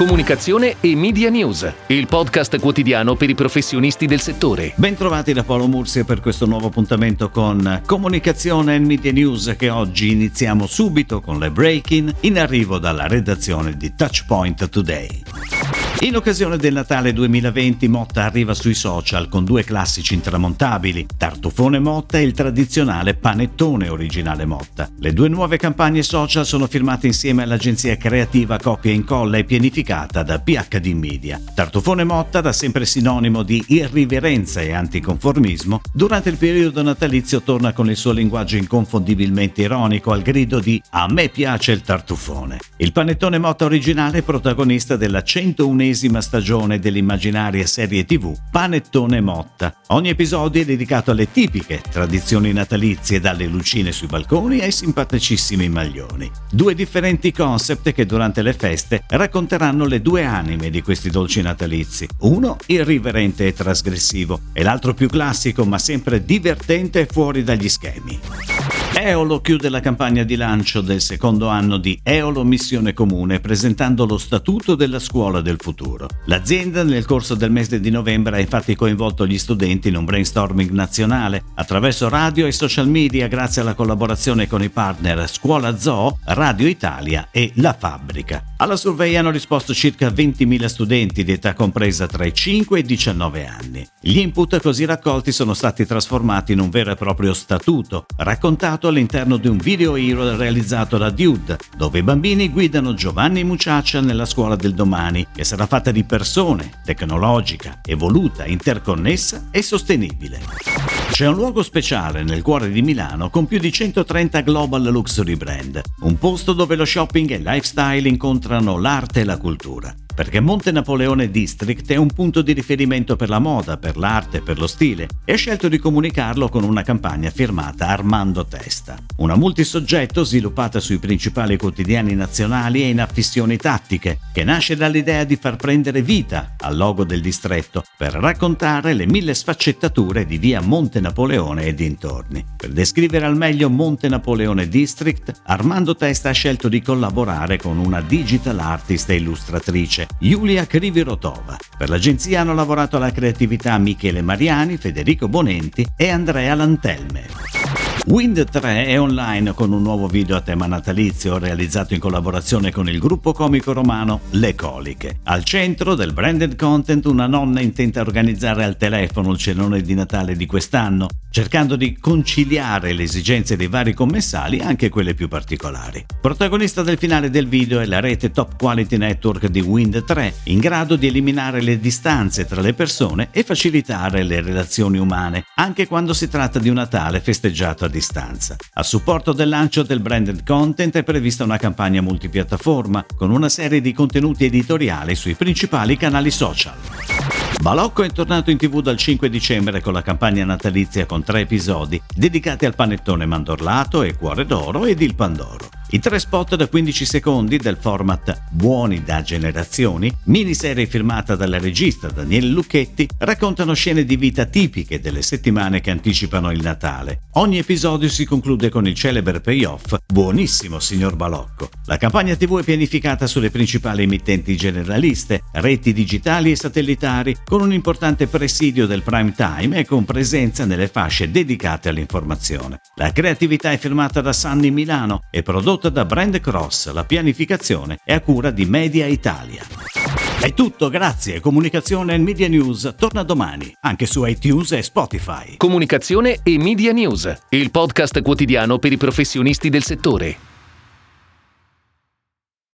Comunicazione e Media News, il podcast quotidiano per i professionisti del settore. Bentrovati da Paolo Mursia per questo nuovo appuntamento con Comunicazione e Media News che oggi iniziamo subito con le break-in in arrivo dalla redazione di Touchpoint Today. In occasione del Natale 2020 Motta arriva sui social con due classici intramontabili, Tartufone Motta e il tradizionale Panettone originale Motta. Le due nuove campagne social sono firmate insieme all'agenzia creativa Copia e Incolla e pianificata da PHD Media. Tartufone Motta, da sempre sinonimo di irriverenza e anticonformismo, durante il periodo natalizio torna con il suo linguaggio inconfondibilmente ironico al grido di A me piace il tartufone. Il Panettone Motta originale è protagonista della 101 ennesima stagione dell'immaginaria serie tv Panettone Motta. Ogni episodio è dedicato alle tipiche tradizioni natalizie, dalle lucine sui balconi ai simpaticissimi maglioni. Due differenti concept che durante le feste racconteranno le due anime di questi dolci natalizi. Uno irriverente e trasgressivo e l'altro più classico ma sempre divertente e fuori dagli schemi. Eolo chiude la campagna di lancio del secondo anno di Eolo Missione Comune presentando lo statuto della scuola del futuro. L'azienda nel corso del mese di novembre ha infatti coinvolto gli studenti in un brainstorming nazionale attraverso radio e social media grazie alla collaborazione con i partner Scuola Zoo, Radio Italia e La Fabbrica. Alla survey hanno risposto circa 20.000 studenti di età compresa tra i 5 e i 19 anni. Gli input così raccolti sono stati trasformati in un vero e proprio statuto, raccontato all'interno di un video hero realizzato da Dude, dove i bambini guidano Giovanni Muciaccia nella scuola del domani, che sarà fatta di persone, tecnologica, evoluta, interconnessa e sostenibile. C'è un luogo speciale nel cuore di Milano con più di 130 global luxury brand, un posto dove lo shopping e il lifestyle incontrano l'arte e la cultura perché Monte Napoleone District è un punto di riferimento per la moda, per l'arte, per lo stile. E ha scelto di comunicarlo con una campagna firmata Armando Testa, una multisoggetto sviluppata sui principali quotidiani nazionali e in affissioni tattiche, che nasce dall'idea di far prendere vita al logo del distretto per raccontare le mille sfaccettature di via Monte Napoleone e dintorni. Per descrivere al meglio Monte Napoleone District, Armando Testa ha scelto di collaborare con una digital artist e illustratrice Giulia Krivirotova. Per l'agenzia hanno lavorato alla creatività Michele Mariani, Federico Bonenti e Andrea Lantelme. Wind 3 è online con un nuovo video a tema natalizio realizzato in collaborazione con il gruppo comico romano Le Coliche. Al centro del branded content una nonna intenta organizzare al telefono il cenone di Natale di quest'anno, cercando di conciliare le esigenze dei vari commessali, anche quelle più particolari. Protagonista del finale del video è la rete Top Quality Network di Wind 3, in grado di eliminare le distanze tra le persone e facilitare le relazioni umane, anche quando si tratta di un Natale festeggiato a distanza. A supporto del lancio del branded content è prevista una campagna multipiattaforma con una serie di contenuti editoriali sui principali canali social. Balocco è tornato in tv dal 5 dicembre con la campagna natalizia con tre episodi dedicati al panettone mandorlato e cuore d'oro ed il pandoro. I tre spot da 15 secondi del format Buoni da generazioni, miniserie firmata dalla regista Daniele Lucchetti, raccontano scene di vita tipiche delle settimane che anticipano il Natale. Ogni episodio si conclude con il celebre payoff Buonissimo signor Balocco. La campagna TV è pianificata sulle principali emittenti generaliste, reti digitali e satellitari, con un importante presidio del prime time e con presenza nelle fasce dedicate all'informazione. La creatività è firmata da Sunny Milano e prodotta prodotta da Brand Cross, la pianificazione è a cura di Media Italia. È tutto, grazie. Comunicazione e Media News torna domani, anche su iTunes e Spotify. Comunicazione e Media News, il podcast quotidiano per i professionisti del settore.